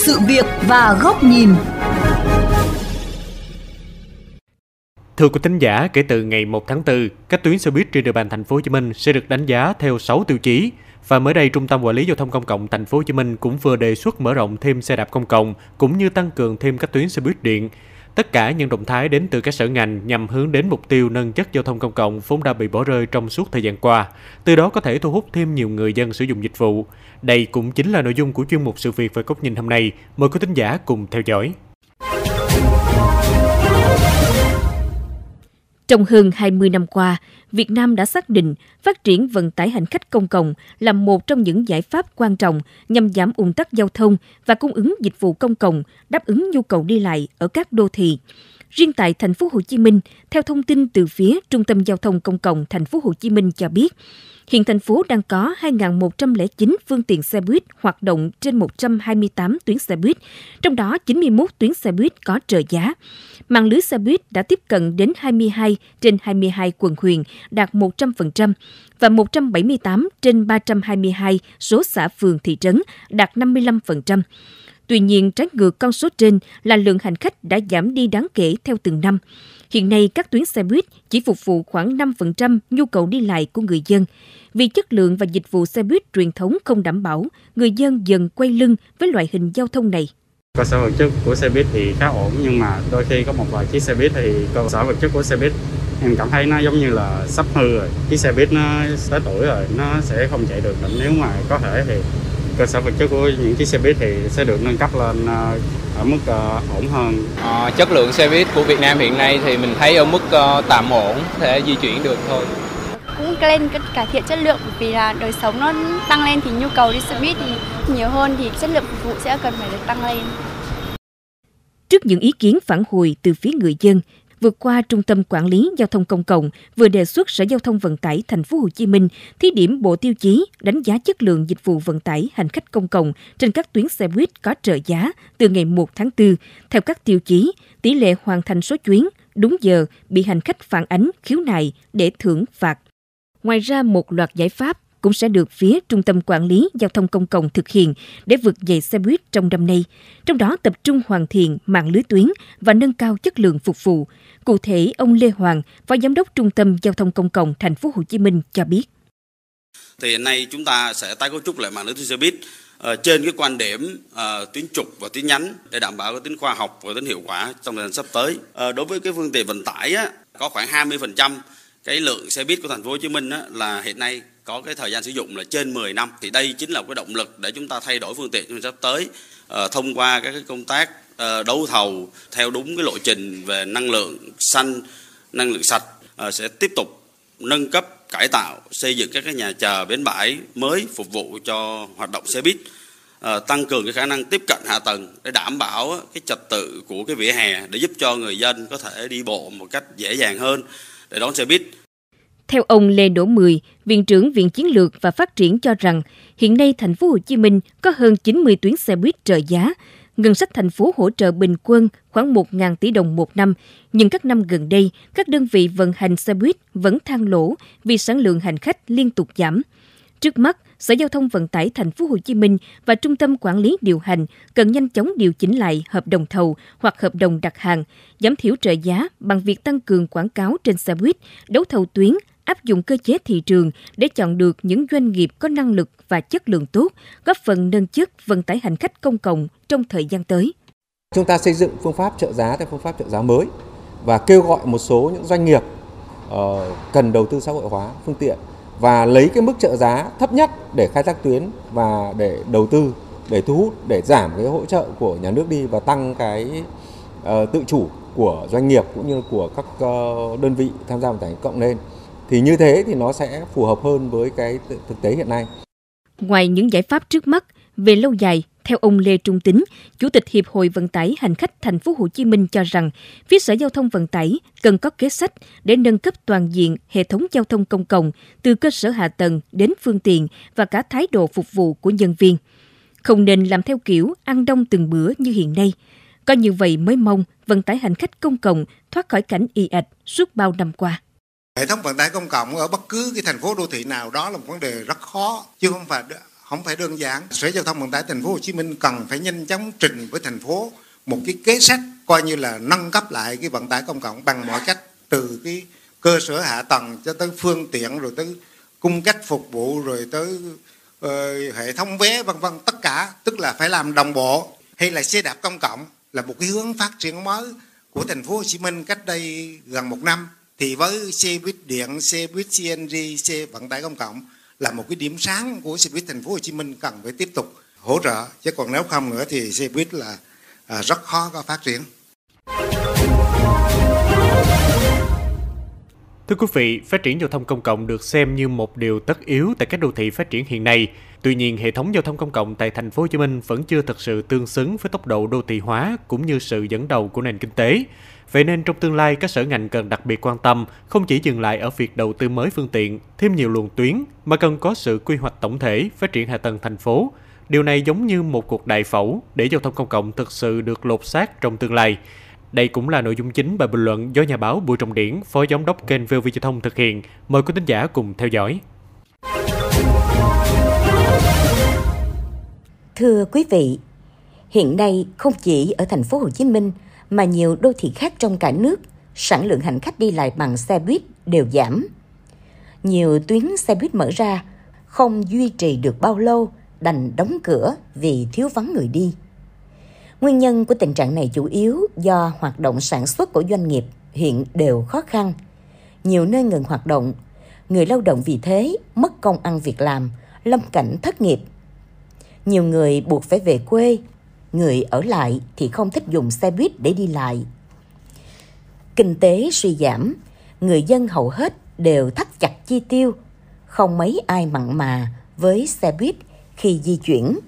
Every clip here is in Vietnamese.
sự việc và góc nhìn. Thưa quý thính giả, kể từ ngày 1 tháng 4, các tuyến xe buýt trên địa bàn thành phố Hồ Chí Minh sẽ được đánh giá theo 6 tiêu chí. Và mới đây, Trung tâm Quản lý Giao thông Công cộng thành phố Hồ Chí Minh cũng vừa đề xuất mở rộng thêm xe đạp công cộng cũng như tăng cường thêm các tuyến xe buýt điện. Tất cả những động thái đến từ các sở ngành nhằm hướng đến mục tiêu nâng chất giao thông công cộng vốn đã bị bỏ rơi trong suốt thời gian qua, từ đó có thể thu hút thêm nhiều người dân sử dụng dịch vụ. Đây cũng chính là nội dung của chuyên mục sự việc và góc nhìn hôm nay. Mời quý thính giả cùng theo dõi. Trong hơn 20 năm qua, Việt Nam đã xác định phát triển vận tải hành khách công cộng là một trong những giải pháp quan trọng nhằm giảm ủng tắc giao thông và cung ứng dịch vụ công cộng, đáp ứng nhu cầu đi lại ở các đô thị. Riêng tại thành phố Hồ Chí Minh, theo thông tin từ phía Trung tâm Giao thông Công cộng thành phố Hồ Chí Minh cho biết, Hiện thành phố đang có 2.109 phương tiện xe buýt hoạt động trên 128 tuyến xe buýt, trong đó 91 tuyến xe buýt có trợ giá. Mạng lưới xe buýt đã tiếp cận đến 22 trên 22 quận huyện, đạt 100%, và 178 trên 322 số xã phường thị trấn, đạt 55%. Tuy nhiên, trái ngược con số trên là lượng hành khách đã giảm đi đáng kể theo từng năm. Hiện nay, các tuyến xe buýt chỉ phục vụ khoảng 5% nhu cầu đi lại của người dân. Vì chất lượng và dịch vụ xe buýt truyền thống không đảm bảo, người dân dần quay lưng với loại hình giao thông này. Cơ sở vật chất của xe buýt thì khá ổn nhưng mà đôi khi có một vài chiếc xe buýt thì cơ sở vật chất của xe buýt em cảm thấy nó giống như là sắp hư rồi. Chiếc xe buýt nó tới tuổi rồi, nó sẽ không chạy được. Nếu mà có thể thì cơ sở vật chất của những chiếc xe buýt thì sẽ được nâng cấp lên ờ, ở mức uh, ổn hơn. À, chất lượng xe buýt của Việt Nam hiện nay thì mình thấy ở mức tạm ổn, thể di chuyển được thôi cũng lên cải thiện chất lượng vì là đời sống nó tăng lên thì nhu cầu đi xe buýt thì nhiều hơn thì chất lượng phục vụ sẽ cần phải được tăng lên. Trước những ý kiến phản hồi từ phía người dân, vừa qua Trung tâm Quản lý Giao thông Công cộng vừa đề xuất Sở Giao thông Vận tải Thành phố Hồ Chí Minh thí điểm bộ tiêu chí đánh giá chất lượng dịch vụ vận tải hành khách công cộng trên các tuyến xe buýt có trợ giá từ ngày 1 tháng 4 theo các tiêu chí tỷ lệ hoàn thành số chuyến đúng giờ bị hành khách phản ánh khiếu nại để thưởng phạt. Ngoài ra, một loạt giải pháp cũng sẽ được phía Trung tâm Quản lý Giao thông Công cộng thực hiện để vượt dậy xe buýt trong năm nay, trong đó tập trung hoàn thiện mạng lưới tuyến và nâng cao chất lượng phục vụ. Cụ thể, ông Lê Hoàng, Phó Giám đốc Trung tâm Giao thông Công cộng Thành phố Hồ Chí Minh cho biết. Thì hiện nay chúng ta sẽ tái cấu trúc lại mạng lưới tuyến xe buýt ờ, trên cái quan điểm uh, tuyến trục và tuyến nhánh để đảm bảo cái tính khoa học và tính hiệu quả trong thời gian sắp tới. Uh, đối với cái phương tiện vận tải á, có khoảng 20% cái lượng xe buýt của thành phố Hồ Chí Minh á, là hiện nay có cái thời gian sử dụng là trên 10 năm thì đây chính là cái động lực để chúng ta thay đổi phương tiện trong sắp tới uh, thông qua các cái công tác uh, đấu thầu theo đúng cái lộ trình về năng lượng xanh năng lượng sạch uh, sẽ tiếp tục nâng cấp cải tạo xây dựng các cái nhà chờ bến bãi mới phục vụ cho hoạt động xe buýt uh, tăng cường cái khả năng tiếp cận hạ tầng để đảm bảo cái trật tự của cái vỉa hè để giúp cho người dân có thể đi bộ một cách dễ dàng hơn để đón xe buýt. Theo ông Lê Đỗ Mười, Viện trưởng Viện Chiến lược và Phát triển cho rằng, hiện nay thành phố Hồ Chí Minh có hơn 90 tuyến xe buýt trợ giá, ngân sách thành phố hỗ trợ bình quân khoảng 1.000 tỷ đồng một năm, nhưng các năm gần đây, các đơn vị vận hành xe buýt vẫn than lỗ vì sản lượng hành khách liên tục giảm. Trước mắt, Sở Giao thông Vận tải Thành phố Hồ Chí Minh và Trung tâm Quản lý điều hành cần nhanh chóng điều chỉnh lại hợp đồng thầu hoặc hợp đồng đặt hàng, giảm thiểu trợ giá bằng việc tăng cường quảng cáo trên xe buýt, đấu thầu tuyến, áp dụng cơ chế thị trường để chọn được những doanh nghiệp có năng lực và chất lượng tốt, góp phần nâng chất vận tải hành khách công cộng trong thời gian tới. Chúng ta xây dựng phương pháp trợ giá theo phương pháp trợ giá mới và kêu gọi một số những doanh nghiệp ờ, cần đầu tư xã hội hóa phương tiện và lấy cái mức trợ giá thấp nhất để khai thác tuyến và để đầu tư để thu hút để giảm cái hỗ trợ của nhà nước đi và tăng cái uh, tự chủ của doanh nghiệp cũng như của các uh, đơn vị tham gia vận tải cộng lên thì như thế thì nó sẽ phù hợp hơn với cái thực tế hiện nay. Ngoài những giải pháp trước mắt, về lâu dài, theo ông Lê Trung Tính, Chủ tịch Hiệp hội Vận tải Hành khách Thành phố Hồ Chí Minh cho rằng, phía Sở Giao thông Vận tải cần có kế sách để nâng cấp toàn diện hệ thống giao thông công cộng từ cơ sở hạ tầng đến phương tiện và cả thái độ phục vụ của nhân viên. Không nên làm theo kiểu ăn đông từng bữa như hiện nay. Có như vậy mới mong vận tải hành khách công cộng thoát khỏi cảnh y ạch suốt bao năm qua. Hệ thống vận tải công cộng ở bất cứ cái thành phố đô thị nào đó là một vấn đề rất khó chứ không phải không phải đơn giản. Sở Giao thông Vận tải Thành phố Hồ Chí Minh cần phải nhanh chóng trình với thành phố một cái kế sách coi như là nâng cấp lại cái vận tải công cộng bằng mọi cách từ cái cơ sở hạ tầng cho tới phương tiện rồi tới cung cách phục vụ rồi tới uh, hệ thống vé vân vân tất cả. Tức là phải làm đồng bộ. Hay là xe đạp công cộng là một cái hướng phát triển mới của thành phố Hồ Chí Minh cách đây gần một năm thì với xe buýt điện, xe buýt CNG, xe vận tải công cộng là một cái điểm sáng của xe buýt thành phố Hồ Chí Minh cần phải tiếp tục hỗ trợ chứ còn nếu không nữa thì xe buýt là à, rất khó có phát triển. Thưa quý vị, phát triển giao thông công cộng được xem như một điều tất yếu tại các đô thị phát triển hiện nay. Tuy nhiên, hệ thống giao thông công cộng tại thành phố Hồ Chí Minh vẫn chưa thực sự tương xứng với tốc độ đô thị hóa cũng như sự dẫn đầu của nền kinh tế. Vậy nên trong tương lai, các sở ngành cần đặc biệt quan tâm không chỉ dừng lại ở việc đầu tư mới phương tiện, thêm nhiều luồng tuyến, mà cần có sự quy hoạch tổng thể phát triển hạ tầng thành phố. Điều này giống như một cuộc đại phẫu để giao thông công cộng thực sự được lột xác trong tương lai. Đây cũng là nội dung chính bài bình luận do nhà báo Bùi Trọng Điển, Phó Giám đốc kênh VOV Giao thông thực hiện. Mời quý thính giả cùng theo dõi. Thưa quý vị, hiện nay không chỉ ở thành phố Hồ Chí Minh mà nhiều đô thị khác trong cả nước, sản lượng hành khách đi lại bằng xe buýt đều giảm. Nhiều tuyến xe buýt mở ra không duy trì được bao lâu đành đóng cửa vì thiếu vắng người đi. Nguyên nhân của tình trạng này chủ yếu do hoạt động sản xuất của doanh nghiệp hiện đều khó khăn. Nhiều nơi ngừng hoạt động, người lao động vì thế mất công ăn việc làm, lâm cảnh thất nghiệp. Nhiều người buộc phải về quê, người ở lại thì không thích dùng xe buýt để đi lại. Kinh tế suy giảm, người dân hầu hết đều thắt chặt chi tiêu, không mấy ai mặn mà với xe buýt khi di chuyển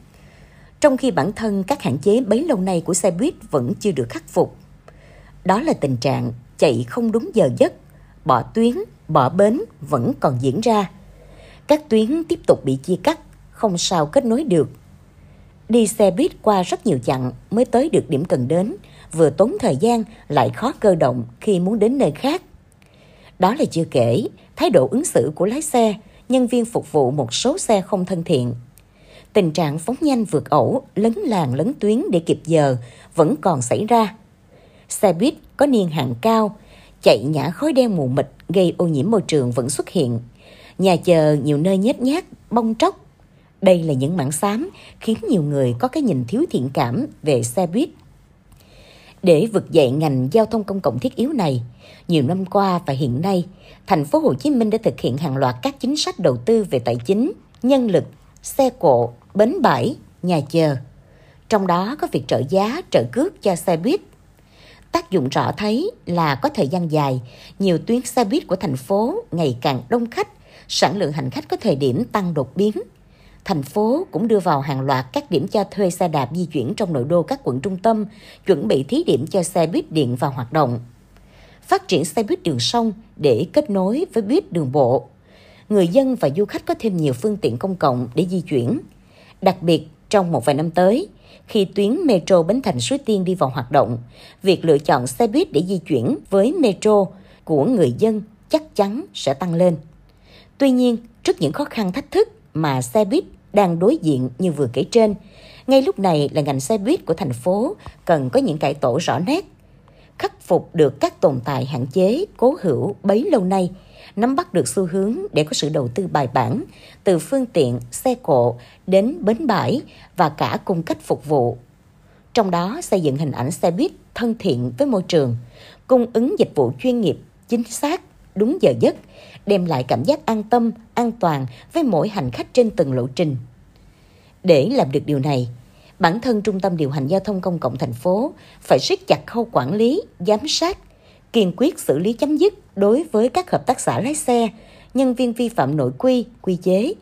trong khi bản thân các hạn chế bấy lâu nay của xe buýt vẫn chưa được khắc phục. Đó là tình trạng chạy không đúng giờ giấc, bỏ tuyến, bỏ bến vẫn còn diễn ra. Các tuyến tiếp tục bị chia cắt, không sao kết nối được. Đi xe buýt qua rất nhiều chặng mới tới được điểm cần đến, vừa tốn thời gian lại khó cơ động khi muốn đến nơi khác. Đó là chưa kể, thái độ ứng xử của lái xe, nhân viên phục vụ một số xe không thân thiện tình trạng phóng nhanh vượt ẩu, lấn làng lấn tuyến để kịp giờ vẫn còn xảy ra. Xe buýt có niên hạn cao, chạy nhả khói đen mù mịt gây ô nhiễm môi trường vẫn xuất hiện. Nhà chờ nhiều nơi nhét nhát, bong tróc. Đây là những mảng xám khiến nhiều người có cái nhìn thiếu thiện cảm về xe buýt. Để vực dậy ngành giao thông công cộng thiết yếu này, nhiều năm qua và hiện nay, thành phố Hồ Chí Minh đã thực hiện hàng loạt các chính sách đầu tư về tài chính, nhân lực, xe cộ, bến bãi, nhà chờ. Trong đó có việc trợ giá, trợ cước cho xe buýt. Tác dụng rõ thấy là có thời gian dài, nhiều tuyến xe buýt của thành phố ngày càng đông khách, sản lượng hành khách có thời điểm tăng đột biến. Thành phố cũng đưa vào hàng loạt các điểm cho thuê xe đạp di chuyển trong nội đô các quận trung tâm, chuẩn bị thí điểm cho xe buýt điện vào hoạt động. Phát triển xe buýt đường sông để kết nối với buýt đường bộ. Người dân và du khách có thêm nhiều phương tiện công cộng để di chuyển – Đặc biệt, trong một vài năm tới, khi tuyến metro Bến Thành Suối Tiên đi vào hoạt động, việc lựa chọn xe buýt để di chuyển với metro của người dân chắc chắn sẽ tăng lên. Tuy nhiên, trước những khó khăn thách thức mà xe buýt đang đối diện như vừa kể trên, ngay lúc này là ngành xe buýt của thành phố cần có những cải tổ rõ nét, khắc phục được các tồn tại hạn chế cố hữu bấy lâu nay – nắm bắt được xu hướng để có sự đầu tư bài bản từ phương tiện, xe cộ đến bến bãi và cả cung cách phục vụ. Trong đó xây dựng hình ảnh xe buýt thân thiện với môi trường, cung ứng dịch vụ chuyên nghiệp, chính xác, đúng giờ giấc, đem lại cảm giác an tâm, an toàn với mỗi hành khách trên từng lộ trình. Để làm được điều này, bản thân Trung tâm điều hành giao thông công cộng thành phố phải siết chặt khâu quản lý, giám sát, kiên quyết xử lý chấm dứt đối với các hợp tác xã lái xe, nhân viên vi phạm nội quy, quy chế,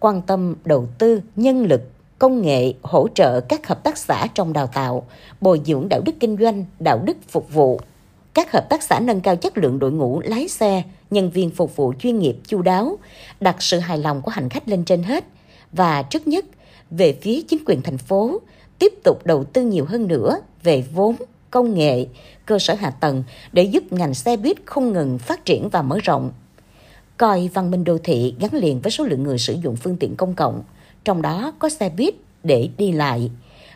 quan tâm đầu tư, nhân lực, công nghệ hỗ trợ các hợp tác xã trong đào tạo, bồi dưỡng đạo đức kinh doanh, đạo đức phục vụ. Các hợp tác xã nâng cao chất lượng đội ngũ lái xe, nhân viên phục vụ chuyên nghiệp chu đáo, đặt sự hài lòng của hành khách lên trên hết. Và trước nhất, về phía chính quyền thành phố, tiếp tục đầu tư nhiều hơn nữa về vốn, công nghệ, cơ sở hạ tầng để giúp ngành xe buýt không ngừng phát triển và mở rộng. Coi văn minh đô thị gắn liền với số lượng người sử dụng phương tiện công cộng, trong đó có xe buýt để đi lại.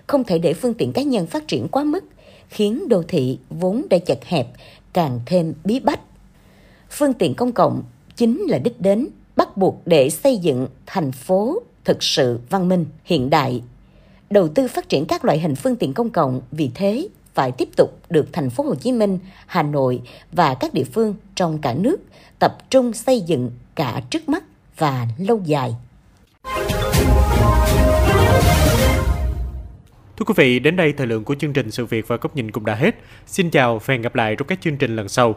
Không thể để phương tiện cá nhân phát triển quá mức, khiến đô thị vốn đã chật hẹp càng thêm bí bách. Phương tiện công cộng chính là đích đến bắt buộc để xây dựng thành phố thực sự văn minh, hiện đại. Đầu tư phát triển các loại hình phương tiện công cộng vì thế phải tiếp tục được thành phố Hồ Chí Minh, Hà Nội và các địa phương trong cả nước tập trung xây dựng cả trước mắt và lâu dài. Thưa quý vị, đến đây thời lượng của chương trình Sự việc và góc nhìn cũng đã hết. Xin chào và hẹn gặp lại trong các chương trình lần sau.